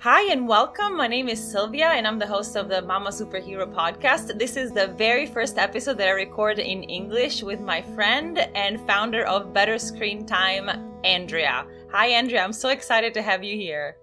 Hi and welcome. My name is Sylvia and I'm the host of the Mama Superhero podcast. This is the very first episode that I record in English with my friend and founder of Better Screen Time, Andrea. Hi, Andrea. I'm so excited to have you here.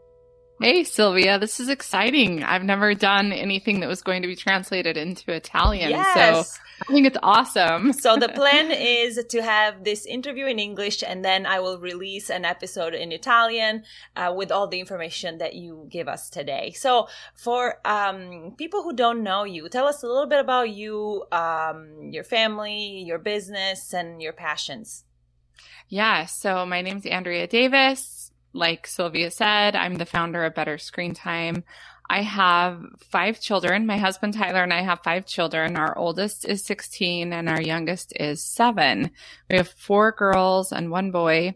Hey, Sylvia, this is exciting. I've never done anything that was going to be translated into Italian. Yes. So I think it's awesome. so the plan is to have this interview in English and then I will release an episode in Italian uh, with all the information that you give us today. So for um, people who don't know you, tell us a little bit about you, um, your family, your business, and your passions. Yeah. So my name's Andrea Davis. Like Sylvia said, I'm the founder of Better Screen Time. I have five children. My husband Tyler and I have five children. Our oldest is 16 and our youngest is seven. We have four girls and one boy.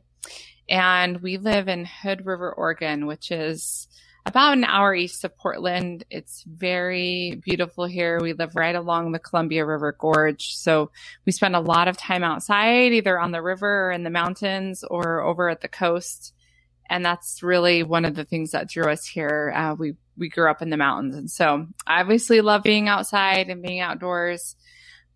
And we live in Hood River, Oregon, which is about an hour east of Portland. It's very beautiful here. We live right along the Columbia River Gorge. So we spend a lot of time outside, either on the river or in the mountains or over at the coast. And that's really one of the things that drew us here. Uh, we we grew up in the mountains. And so I obviously love being outside and being outdoors.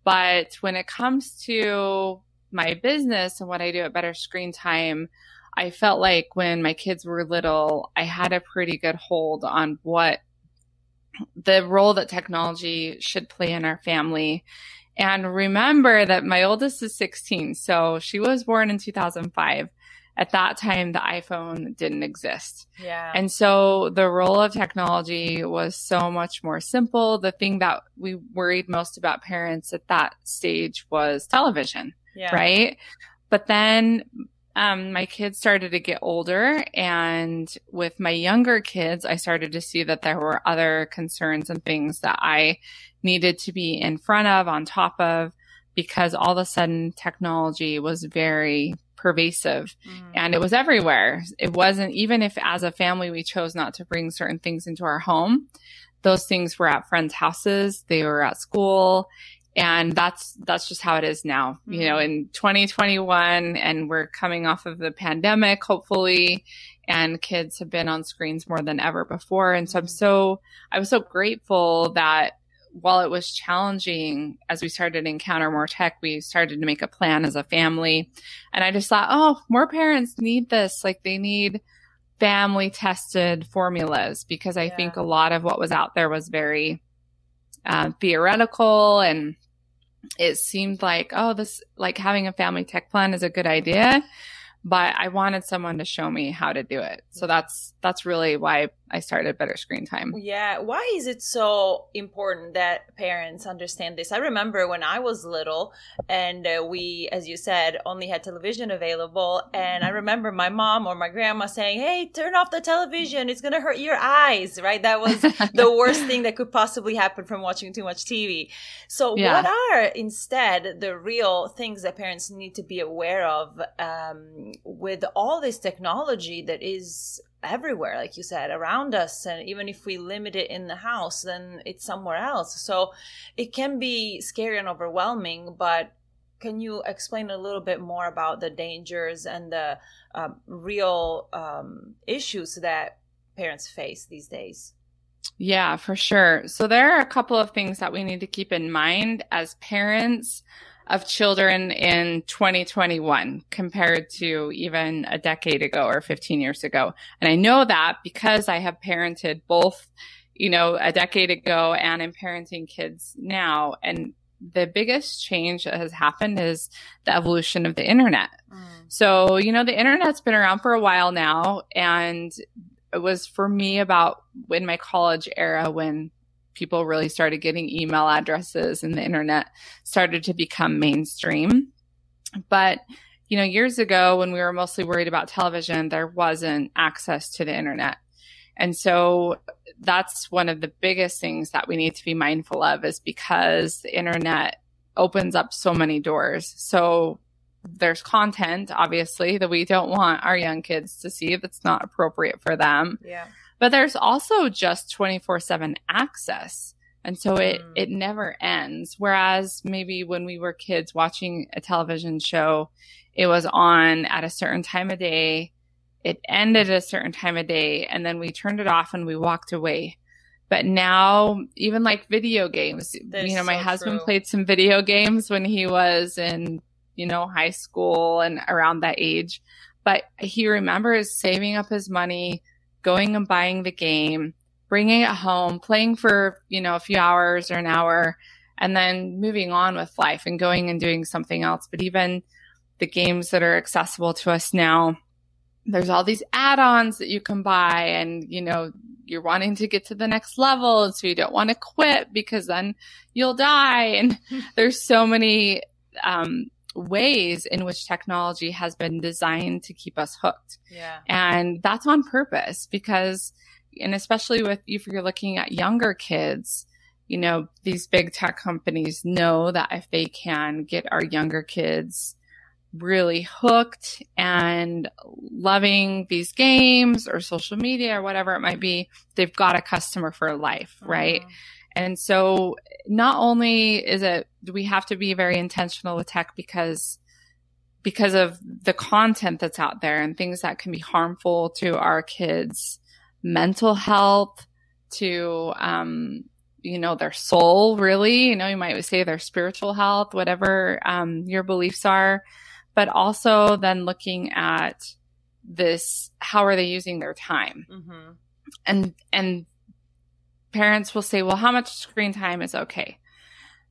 But when it comes to my business and what I do at Better Screen Time, I felt like when my kids were little, I had a pretty good hold on what the role that technology should play in our family. And remember that my oldest is 16. So she was born in 2005 at that time the iPhone didn't exist. Yeah. And so the role of technology was so much more simple. The thing that we worried most about parents at that stage was television. Yeah. Right. But then um, my kids started to get older and with my younger kids, I started to see that there were other concerns and things that I needed to be in front of, on top of, because all of a sudden technology was very pervasive mm. and it was everywhere. It wasn't even if as a family we chose not to bring certain things into our home. Those things were at friends' houses, they were at school, and that's that's just how it is now. Mm. You know, mm. in 2021 and we're coming off of the pandemic hopefully and kids have been on screens more than ever before and so I'm mm. so I was so grateful that while it was challenging as we started to encounter more tech, we started to make a plan as a family. And I just thought, oh, more parents need this. Like they need family tested formulas because I yeah. think a lot of what was out there was very uh, theoretical and it seemed like, oh, this, like having a family tech plan is a good idea but I wanted someone to show me how to do it. So that's that's really why I started Better Screen Time. Yeah, why is it so important that parents understand this? I remember when I was little and uh, we as you said only had television available and I remember my mom or my grandma saying, "Hey, turn off the television. It's going to hurt your eyes." Right? That was the worst thing that could possibly happen from watching too much TV. So yeah. what are instead the real things that parents need to be aware of um, with all this technology that is everywhere like you said around us and even if we limit it in the house then it's somewhere else. So it can be scary and overwhelming but can you explain a little bit more about the dangers and the uh, real um, issues that parents face these days? Yeah for sure. So there are a couple of things that we need to keep in mind as parents of children in 2021 compared to even a decade ago or 15 years ago. And I know that because I have parented both, you know, a decade ago and in parenting kids now. And the biggest change that has happened is the evolution of the internet. Mm. So, you know, the internet's been around for a while now and it was for me about in my college era when people really started getting email addresses and the internet started to become mainstream. But, you know, years ago when we were mostly worried about television, there wasn't access to the internet. And so that's one of the biggest things that we need to be mindful of is because the internet opens up so many doors. So there's content, obviously, that we don't want our young kids to see that's not appropriate for them. Yeah but there's also just 24 7 access. And so it, mm. it never ends. Whereas maybe when we were kids watching a television show, it was on at a certain time of day it ended at a certain time of day and then we turned it off and we walked away. But now, even like video games, you know, my so husband true. played some video games when he was in, you know, high school and around that age. But he remembers saving up his money, going and buying the game, bringing it home, playing for, you know, a few hours or an hour, and then moving on with life and going and doing something else. But even the games that are accessible to us now, there's all these add-ons that you can buy and you know you're wanting to get to the next level and so you don't want to quit because then you'll die and there's so many um, ways in which technology has been designed to keep us hooked yeah and that's on purpose because and especially with if you're looking at younger kids you know these big tech companies know that if they can get our younger kids really hooked and loving these games or social media or whatever it might be, they've got a customer for life, right? Mm-hmm. And so not only is it, do we have to be very intentional with tech because because of the content that's out there and things that can be harmful to our kids' mental health, to, um, you know, their soul, really, you know, you might say their spiritual health, whatever, um, your beliefs are. But also then looking at this how are they using their time? Mm-hmm. and and parents will say well how much screen time is okay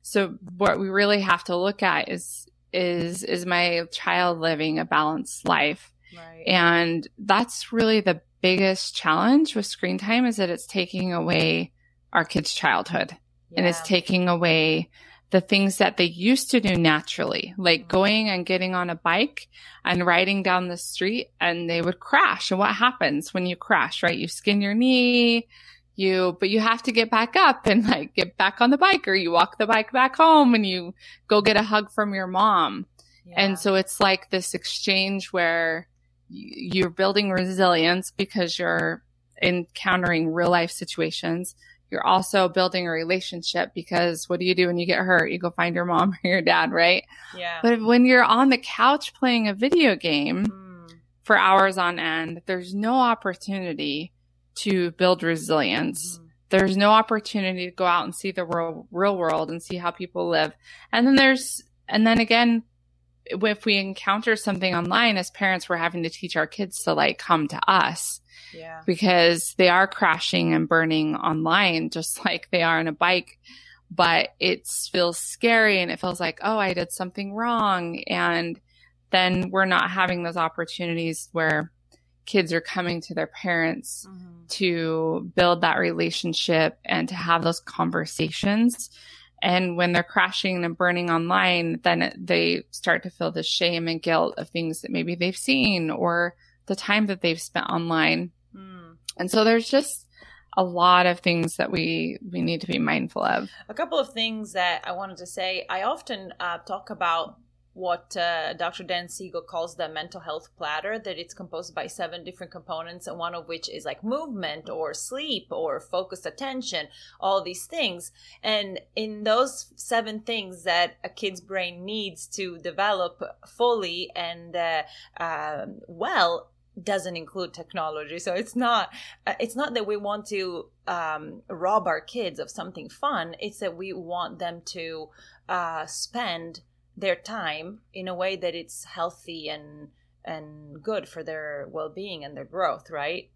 so what we really have to look at is is is my child living a balanced life right. and that's really the biggest challenge with screen time is that it's taking away our kids childhood yeah. and it's taking away the things that they used to do naturally, like mm-hmm. going and getting on a bike and riding down the street and they would crash. And what happens when you crash, right? You skin your knee, you, but you have to get back up and like get back on the bike or you walk the bike back home and you go get a hug from your mom. Yeah. And so it's like this exchange where you're building resilience because you're encountering real life situations you're also building a relationship because what do you do when you get hurt? You go find your mom or your dad, right? Yeah. But when you're on the couch playing a video game mm. for hours on end, there's no opportunity to build resilience. Mm. There's no opportunity to go out and see the real, real world and see how people live. And then there's, and then again, if we encounter something online as parents, we're having to teach our kids to like come to us yeah. Because they are crashing and burning online just like they are on a bike. But it feels scary and it feels like, oh, I did something wrong. And then we're not having those opportunities where kids are coming to their parents mm-hmm. to build that relationship and to have those conversations. And when they're crashing and burning online, then they start to feel the shame and guilt of things that maybe they've seen or the time that they've spent online. Mm. And so there's just a lot of things that we we need to be mindful of. A couple of things that I wanted to say. I often uh, talk about what uh, Dr. Dan Siegel calls the mental health platter, that it's composed by seven different components, and one of which is like movement or sleep or focused attention, all these things. And in those seven things that a kid's brain needs to develop fully and uh, uh, well, doesn't include technology so it's not uh, it's not that we want to um, rob our kids of something fun it's that we want them to uh, spend their time in a way that it's healthy and and good for their well-being and their growth right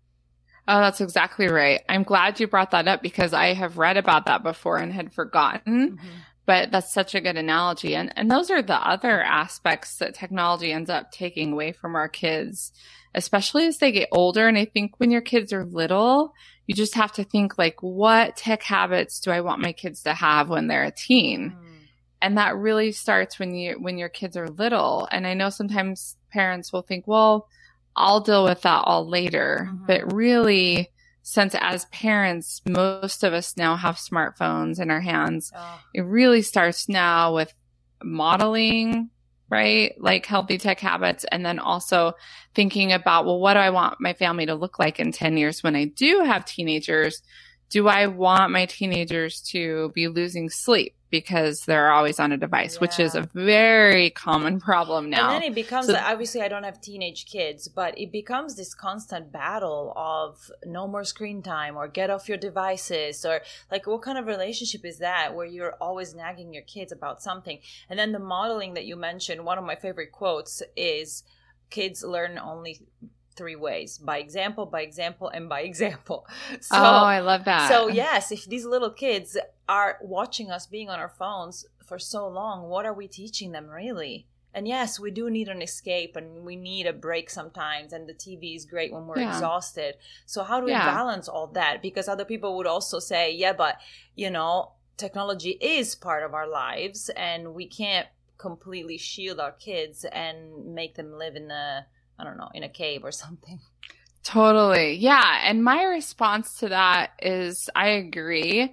Oh, that's exactly right. I'm glad you brought that up because I have read about that before and had forgotten. Mm-hmm. But that's such a good analogy. And and those are the other aspects that technology ends up taking away from our kids especially as they get older. And I think when your kids are little, you just have to think like, what tech habits do I want my kids to have when they're a teen? Mm. And that really starts when you, when your kids are little. And I know sometimes parents will think, well, I'll deal with that all later. Mm-hmm. But really, since as parents, most of us now have smartphones in our hands, oh. it really starts now with modeling right? Like healthy tech habits. And then also thinking about, well, what do I want my family to look like in 10 years when I do have teenagers? Do I want my teenagers to be losing sleep? Because they're always on a device, yeah. which is a very common problem now. And then it becomes so, obviously I don't have teenage kids, but it becomes this constant battle of no more screen time or get off your devices or like what kind of relationship is that where you're always nagging your kids about something. And then the modeling that you mentioned, one of my favorite quotes is kids learn only three ways by example by example and by example. Oh, so, oh i love that. so yes if these little kids are watching us being on our phones for so long what are we teaching them really? And yes we do need an escape and we need a break sometimes and the tv is great when we're yeah. exhausted. So how do we yeah. balance all that? Because other people would also say yeah but you know technology is part of our lives and we can't completely shield our kids and make them live in a I don't know, in a cave or something. Totally. Yeah. And my response to that is I agree.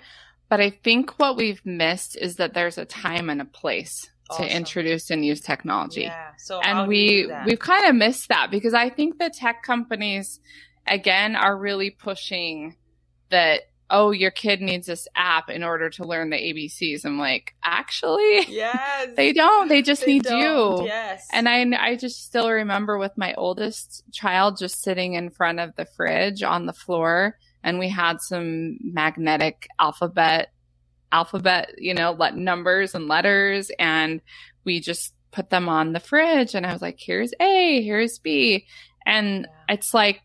But I think what we've missed is that there's a time and a place awesome. to introduce and use technology. Yeah. So and we we've kind of missed that because I think the tech companies again are really pushing that oh, your kid needs this app in order to learn the ABCs. I'm like, actually, yes, they don't. They just they need don't. you. Yes. And I, I just still remember with my oldest child just sitting in front of the fridge on the floor, and we had some magnetic alphabet, alphabet, you know, let numbers and letters, and we just put them on the fridge. And I was like, here's A, here's B, and yeah. it's like,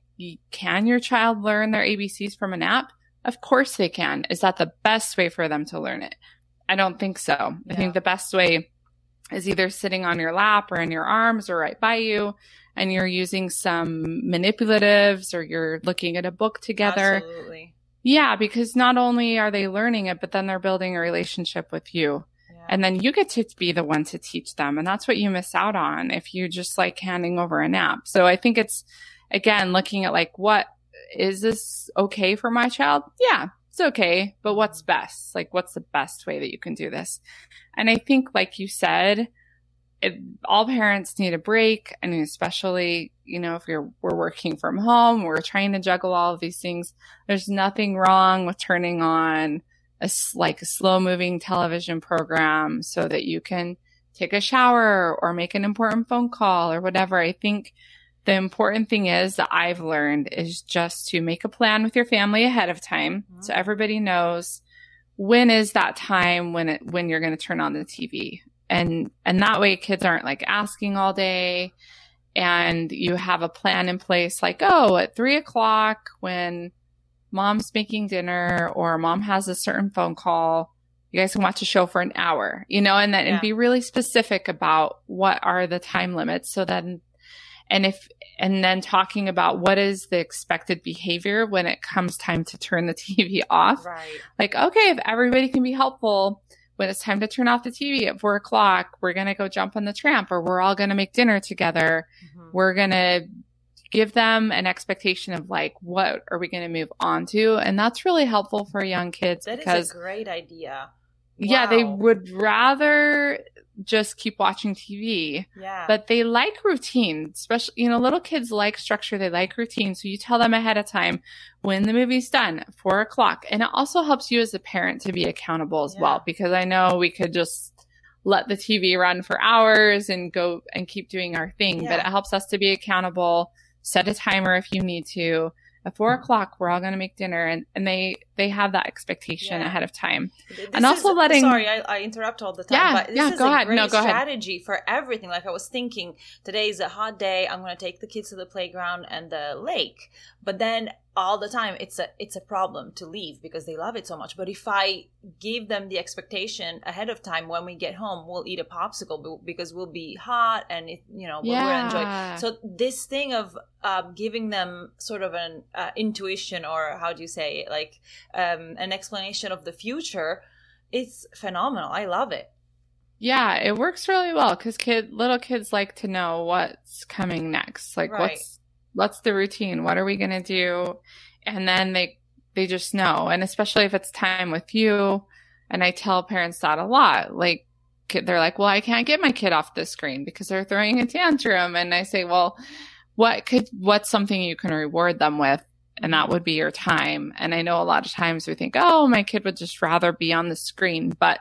can your child learn their ABCs from an app? Of course they can. Is that the best way for them to learn it? I don't think so. Yeah. I think the best way is either sitting on your lap or in your arms or right by you and you're using some manipulatives or you're looking at a book together. Absolutely. Yeah, because not only are they learning it, but then they're building a relationship with you. Yeah. And then you get to be the one to teach them. And that's what you miss out on if you just like handing over a nap. So I think it's, again, looking at like what is this okay for my child? Yeah, it's okay. But what's best? Like, what's the best way that you can do this? And I think, like you said, it, all parents need a break. I mean, especially, you know, if you're, we're working from home, we're trying to juggle all of these things. There's nothing wrong with turning on a, like a slow moving television program so that you can take a shower or make an important phone call or whatever. I think the important thing is that I've learned is just to make a plan with your family ahead of time mm-hmm. so everybody knows when is that time when it when you're going to turn on the TV. And and that way kids aren't like asking all day and you have a plan in place like, oh, at three o'clock when mom's making dinner or mom has a certain phone call, you guys can watch a show for an hour, you know, and then yeah. and be really specific about what are the time limits so then and if and then talking about what is the expected behavior when it comes time to turn the TV off. Right. Like, okay, if everybody can be helpful when it's time to turn off the TV at four o'clock, we're going to go jump on the tramp or we're all going to make dinner together. Mm-hmm. We're going to give them an expectation of like, what are we going to move on to? And that's really helpful for young kids that because. is a great idea. Yeah, they would rather just keep watching TV. Yeah. But they like routine, especially, you know, little kids like structure. They like routine. So you tell them ahead of time when the movie's done, four o'clock. And it also helps you as a parent to be accountable as yeah. well, because I know we could just let the TV run for hours and go and keep doing our thing, yeah. but it helps us to be accountable. Set a timer if you need to at four o'clock we're all going to make dinner and, and they they have that expectation yeah. ahead of time this and also is, letting sorry I, I, interrupt all the time yeah, but this yeah, is go a ahead. great no, go strategy ahead. for everything like i was thinking today is a hot day i'm going to take the kids to the playground and the lake but then all the time it's a it's a problem to leave because they love it so much but if i give them the expectation ahead of time when we get home we'll eat a popsicle because we'll be hot and it, you know yeah. we'll enjoy so this thing of um, giving them sort of an uh, intuition or how do you say it? like um, an explanation of the future it's phenomenal i love it yeah, it works really well because kid little kids like to know what's coming next. Like right. what's what's the routine? What are we going to do? And then they, they just know. And especially if it's time with you. And I tell parents that a lot. Like, they're like, well, I can't get my kid off the screen because they're throwing a tantrum. And I say, well, what could, what's something you can reward them with? And that would be your time. And I know a lot of times we think, oh, my kid would just rather be on the screen, but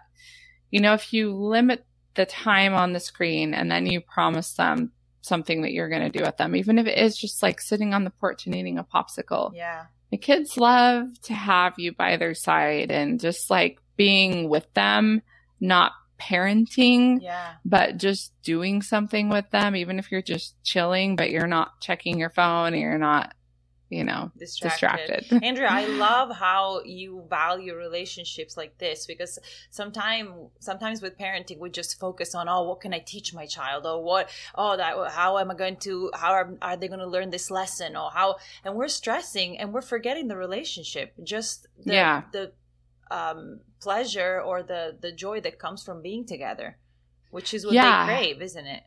you know, if you limit the time on the screen and then you promise them something that you're going to do with them, even if it is just like sitting on the porch and eating a popsicle. Yeah. The kids love to have you by their side and just like being with them, not parenting, yeah. but just doing something with them, even if you're just chilling, but you're not checking your phone and you're not you know distracted. distracted. andrea i love how you value relationships like this because sometimes sometimes with parenting we just focus on oh what can i teach my child or what oh that how am i going to how are, are they going to learn this lesson or how and we're stressing and we're forgetting the relationship just the, yeah the um, pleasure or the the joy that comes from being together which is what yeah. they crave isn't it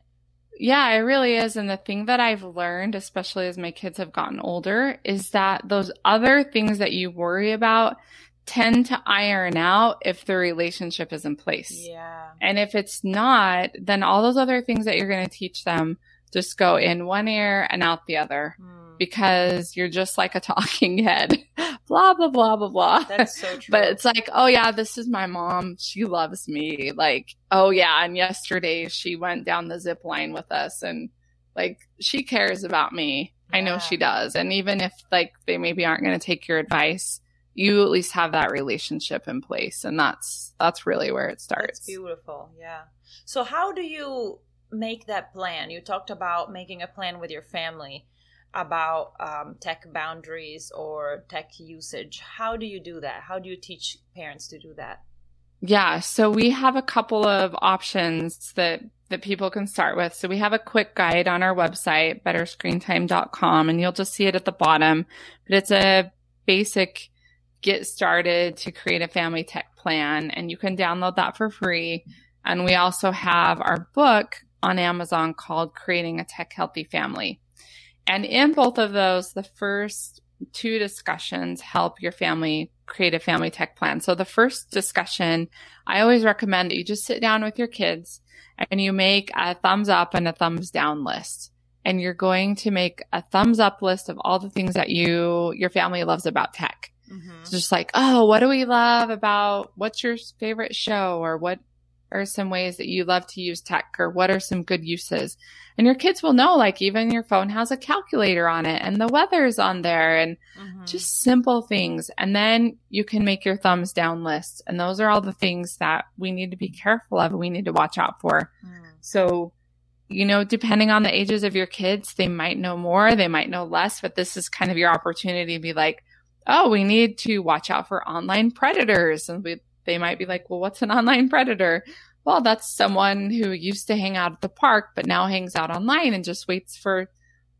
yeah, it really is. And the thing that I've learned, especially as my kids have gotten older, is that those other things that you worry about tend to iron out if the relationship is in place. Yeah. And if it's not, then all those other things that you're going to teach them just go in one ear and out the other. Mm because you're just like a talking head. blah, blah, blah, blah, blah. That's so true. but it's like, oh yeah, this is my mom. She loves me. Like, oh yeah. And yesterday she went down the zip line with us and like she cares about me. Yeah. I know she does. And even if like they maybe aren't going to take your advice, you at least have that relationship in place. And that's, that's really where it starts. That's beautiful. Yeah. So how do you make that plan? You talked about making a plan with your family about um, tech boundaries or tech usage. How do you do that? How do you teach parents to do that? Yeah, so we have a couple of options that that people can start with. So we have a quick guide on our website, betterscreentime.com, and you'll just see it at the bottom. But it's a basic get started to create a family tech plan, and you can download that for free. And we also have our book on Amazon called Creating a Tech Healthy Family. And in both of those, the first two discussions help your family create a family tech plan. So the first discussion, I always recommend that you just sit down with your kids and you make a thumbs up and a thumbs down list. And you're going to make a thumbs up list of all the things that you, your family loves about tech. Mm-hmm. just like, oh, what do we love about what's your favorite show or what are some ways that you love to use tech or what are some good uses? And your kids will know, like even your phone has a calculator on it and the weather's on there and mm-hmm. just simple things. And then you can make your thumbs down list. And those are all the things that we need to be careful of. We need to watch out for. Mm. So, you know, depending on the ages of your kids, they might know more, they might know less, but this is kind of your opportunity to be like, oh, we need to watch out for online predators. And we, they might be like, well, what's an online predator? Well, that's someone who used to hang out at the park, but now hangs out online and just waits for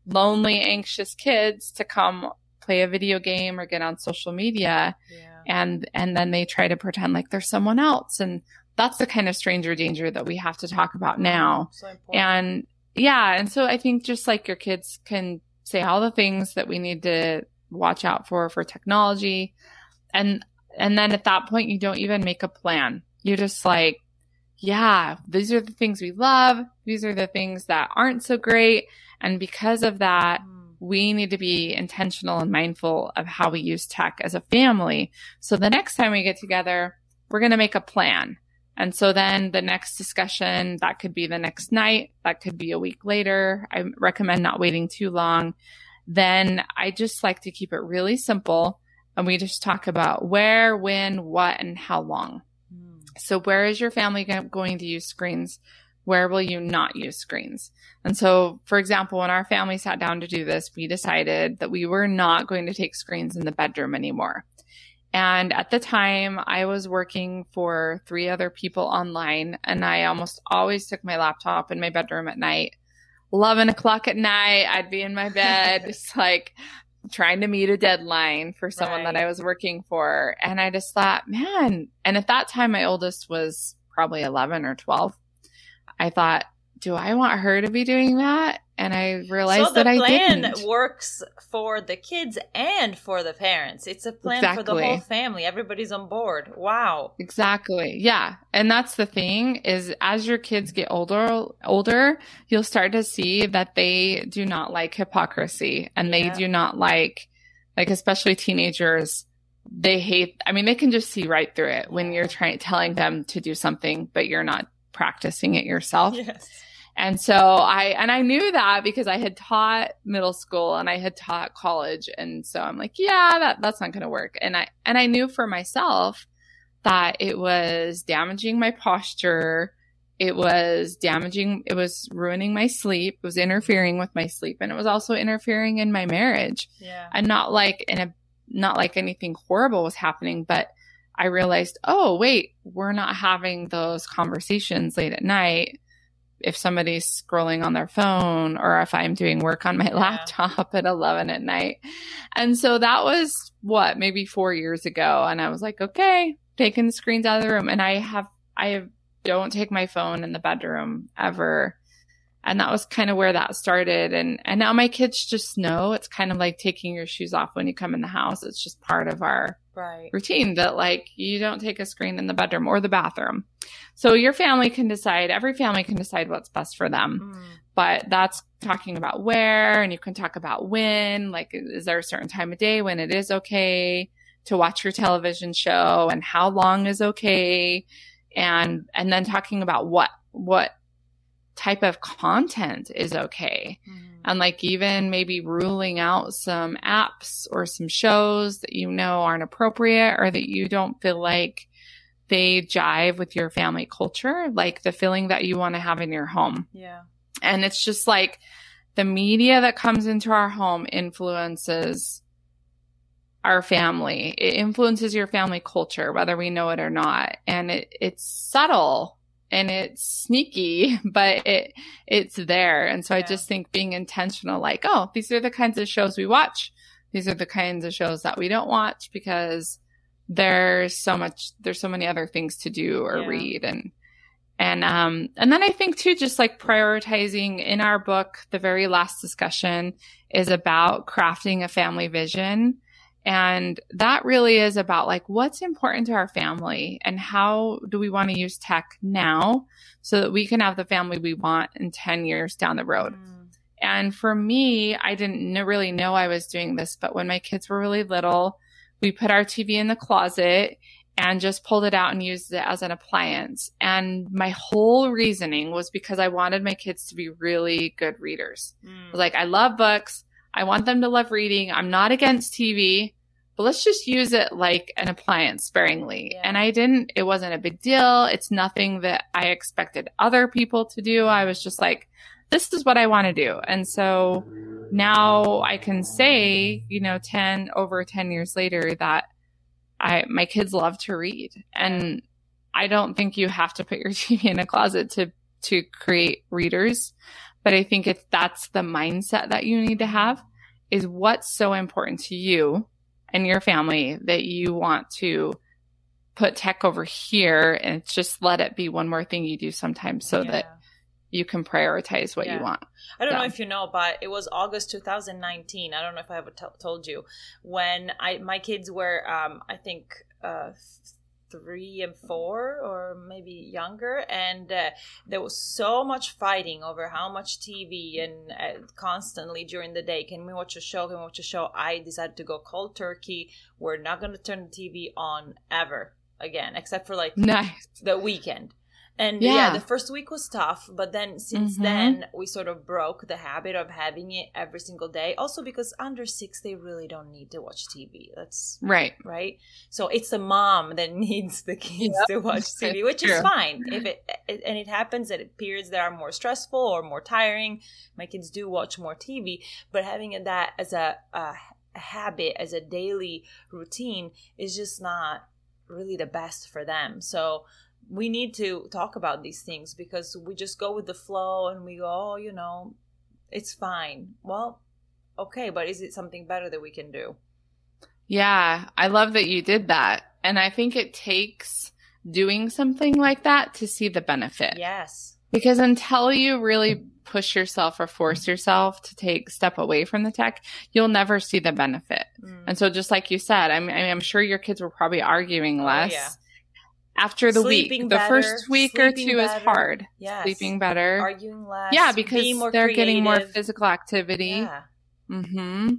lonely, anxious kids to come play a video game or get on social media. Yeah. And, and then they try to pretend like they're someone else. And that's the kind of stranger danger that we have to talk about now. So and yeah. And so I think just like your kids can say all the things that we need to watch out for, for technology. And and then at that point, you don't even make a plan. You're just like, yeah, these are the things we love. These are the things that aren't so great. And because of that, mm. we need to be intentional and mindful of how we use tech as a family. So the next time we get together, we're going to make a plan. And so then the next discussion, that could be the next night. That could be a week later. I recommend not waiting too long. Then I just like to keep it really simple and we just talk about where, when, what, and how long. Mm. So where is your family going to use screens? Where will you not use screens? And so, for example, when our family sat down to do this, we decided that we were not going to take screens in the bedroom anymore. And at the time, I was working for three other people online, and I almost always took my laptop in my bedroom at night. 11 o'clock at night, I'd be in my bed, just like trying to meet a deadline for someone right. that I was working for. And I just thought, man, and at that time, my oldest was probably 11 or 12. I thought, do I want her to be doing that? And I realized so that I didn't. the plan works for the kids and for the parents. It's a plan exactly. for the whole family. Everybody's on board. Wow. Exactly. Yeah. And that's the thing is as your kids get older, older, you'll start to see that they do not like hypocrisy and they yeah. do not like, like especially teenagers they hate, I mean, they can just see right through it when you're trying, telling them to do something, but you're not practicing it yourself. Yes. And so I, and I knew that because I had taught middle school and I had taught college. And so I'm like, yeah, that, that's not going to work. And I, and I knew for myself that it was damaging my posture. It was damaging, it was ruining my sleep. It was interfering with my sleep and it was also interfering in my marriage. Yeah. And not like in a, not like anything horrible was happening, but I realized, oh, wait, we're not having those conversations late at night if somebody's scrolling on their phone or if I'm doing work on my yeah. laptop at 11 at night. And so that was what, maybe four years ago. And I was like, okay, taking the screens out of the room. And I have, I don't take my phone in the bedroom ever. And that was kind of where that started. And, and now my kids just know it's kind of like taking your shoes off when you come in the house. It's just part of our right. routine that like you don't take a screen in the bedroom or the bathroom. So your family can decide, every family can decide what's best for them. Mm. But that's talking about where and you can talk about when, like, is there a certain time of day when it is okay to watch your television show and how long is okay? And, and then talking about what, what type of content is okay. Mm and like even maybe ruling out some apps or some shows that you know aren't appropriate or that you don't feel like they jive with your family culture, like the feeling that you want to have in your home. Yeah. And it's just like the media that comes into our home influences our family. It influences your family culture, whether we know it or not. And it, it's subtle and it's sneaky, but it it's there. And so yeah. I just think being intentional, like, oh, these are the kinds of shows we watch. These are the kinds of shows that we don't watch because there's so much there's so many other things to do or yeah. read and and um and then I think too just like prioritizing in our book the very last discussion is about crafting a family vision and that really is about like what's important to our family and how do we want to use tech now so that we can have the family we want in 10 years down the road. Mm. And for me, I didn't really know I was doing this, but when my kids were really little, we put our TV in the closet and just pulled it out and used it as an appliance. And my whole reasoning was because I wanted my kids to be really good readers. Mm. like, I love books. I want them to love reading. I'm not against TV, but let's just use it like an appliance sparingly. Yeah. And I didn't, it wasn't a big deal. It's nothing that I expected other people to do. I was just like, this is what I want to do. And so now I can say, you know, 10 over 10 years later that I, my kids love to read. And I don't think you have to put your TV in a closet to, to create readers. But I think if that's the mindset that you need to have is what's so important to you and your family that you want to put tech over here and just let it be one more thing you do sometimes so yeah. that you can prioritize what yeah. you want. I don't know if you know, but it was August 2019. I don't know if I ever t- told you when I my kids were um I think uh three and four or maybe younger and uh, there was so much fighting over how much tv and uh, constantly during the day can we watch a show? Can we watch a show? I decided to go cold turkey. We're not going to turn the tv on ever again except for like nice. the weekend and yeah. yeah. the first week was tough, but then since mm-hmm. then we sort of broke the habit of having it every single day. Also because under six they really don't need to watch TV. That's right, right. So it's the mom that needs the kids yep. to watch TV, which is fine if it, it, and it happens at periods that are more stressful or more tiring. My kids do watch more TV, but having that as a, a habit, as a daily routine, is just not really the best for them. So we need to talk about these things because we just go with the flow and we go, oh, you know, it's fine. Well, okay, but is it something better that we can do? Yeah, I love that you did that. And I think it takes doing something like that to see the benefit. Yes. Because until you really push yourself or force yourself to take step away from the tech, you'll never see the benefit. Mm. And so just like you said, I'm, I'm sure your kids were probably arguing oh, less. Oh, yeah after the sleeping week. Better, the first week or two better. is hard. Yes. Sleeping better. Arguing less. Yeah, because they're creative. getting more physical activity. Yeah. Mm-hmm.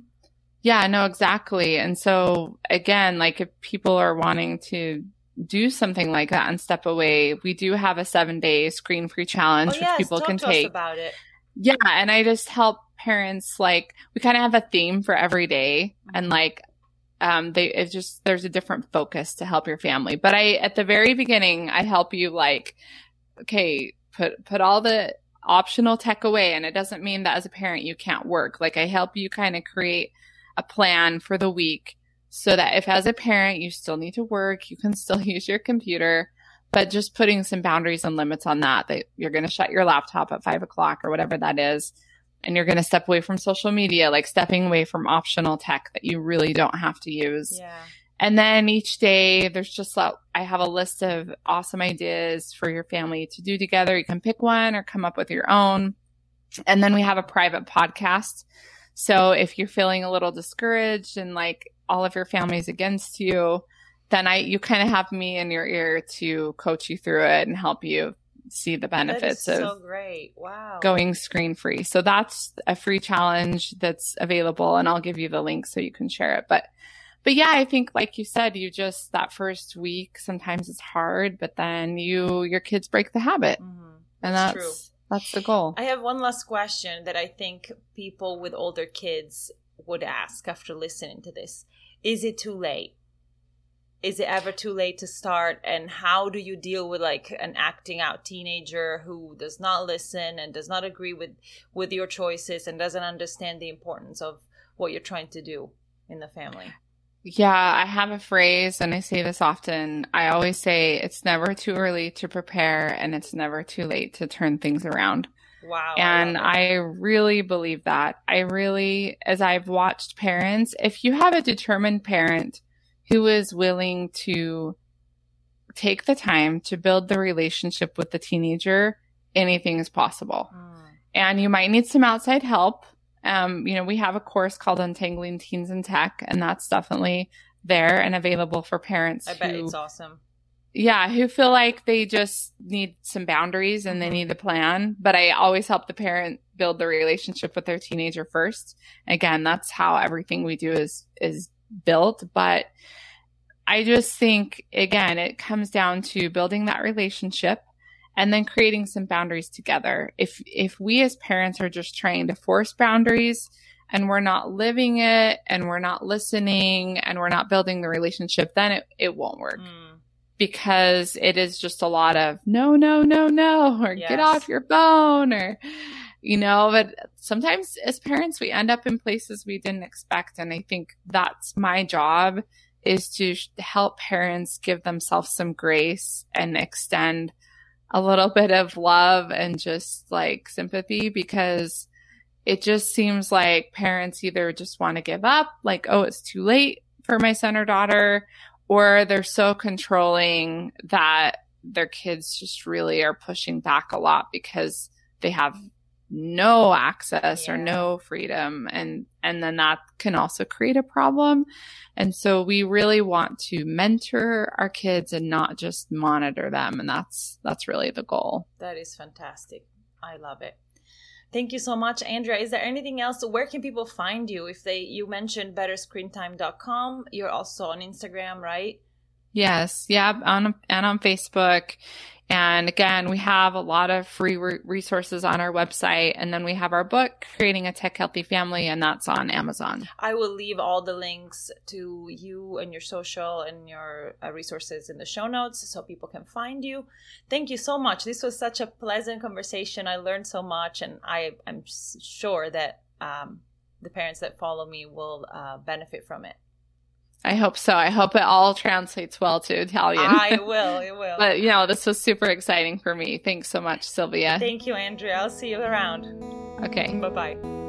Yeah, no, exactly. And so again, like if people are wanting to do something like that and step away, we do have a seven day screen free challenge oh, yes. which people Talk can take. about it. Yeah, and I just help parents like we kind of have a theme for every day and like um they it's just there's a different focus to help your family. But I at the very beginning I help you like okay, put put all the optional tech away and it doesn't mean that as a parent you can't work. Like I help you kind of create a plan for the week so that if as a parent you still need to work, you can still use your computer, but just putting some boundaries and limits on that, that you're going to shut your laptop at five o'clock or whatever that is. And you're going to step away from social media, like stepping away from optional tech that you really don't have to use. Yeah. And then each day there's just, I have a list of awesome ideas for your family to do together. You can pick one or come up with your own. And then we have a private podcast so if you're feeling a little discouraged and like all of your family's against you, then I you kind of have me in your ear to coach you through it and help you see the benefits of so great. Wow. going screen free. So that's a free challenge that's available and I'll give you the link so you can share it. But but yeah, I think like you said, you just that first week sometimes it's hard, but then you your kids break the habit. Mm-hmm. And that's, that's true. That's the goal. I have one last question that I think people with older kids would ask after listening to this. Is it too late? Is it ever too late to start? And how do you deal with like an acting out teenager who does not listen and does not agree with with your choices and doesn't understand the importance of what you're trying to do in the family? Yeah, I have a phrase and I say this often. I always say it's never too early to prepare and it's never too late to turn things around. Wow. And I, I really believe that. I really, as I've watched parents, if you have a determined parent who is willing to take the time to build the relationship with the teenager, anything is possible. Mm. And you might need some outside help um, you know, we have a course called Untangling Teens in Tech, and that's definitely there and available for parents. I bet it's awesome. Yeah, who feel like they just need some boundaries and they mm-hmm. need a plan. But I always help the parent build the relationship with their teenager first. Again, that's how everything we do is is built. But I just think again, it comes down to building that relationship and then creating some boundaries together. If if we as parents are just trying to force boundaries and we're not living it and we're not listening and we're not building the relationship, then it, it won't work. Mm. Because it is just a lot of no, no, no, no, or yes. get off your phone, or, you know, but sometimes as parents, we end up in places we didn't expect. And I think that's my job is to help parents give themselves some grace and extend a little bit of love and just like sympathy because it just seems like parents either just want to give up, like, oh, it's too late for my son or daughter, or they're so controlling that their kids just really are pushing back a lot because they have no access yeah. or no freedom. And and then that can also create a problem. And so we really want to mentor our kids and not just monitor them. And that's that's really the goal. That is fantastic. I love it. Thank you so much andrea. Is there anything else? Where can people find you? If they you mentioned betterscreentime.com you're also on instagram right? Yes. Yeah on and on facebook and again, we have a lot of free re- resources on our website. And then we have our book, Creating a Tech Healthy Family, and that's on Amazon. I will leave all the links to you and your social and your uh, resources in the show notes so people can find you. Thank you so much. This was such a pleasant conversation. I learned so much, and I am sure that um, the parents that follow me will uh, benefit from it. I hope so. I hope it all translates well to Italian. I will. It will. but you know, this was super exciting for me. Thanks so much, Sylvia. Thank you, Andrea. I'll see you around. Okay. Bye bye.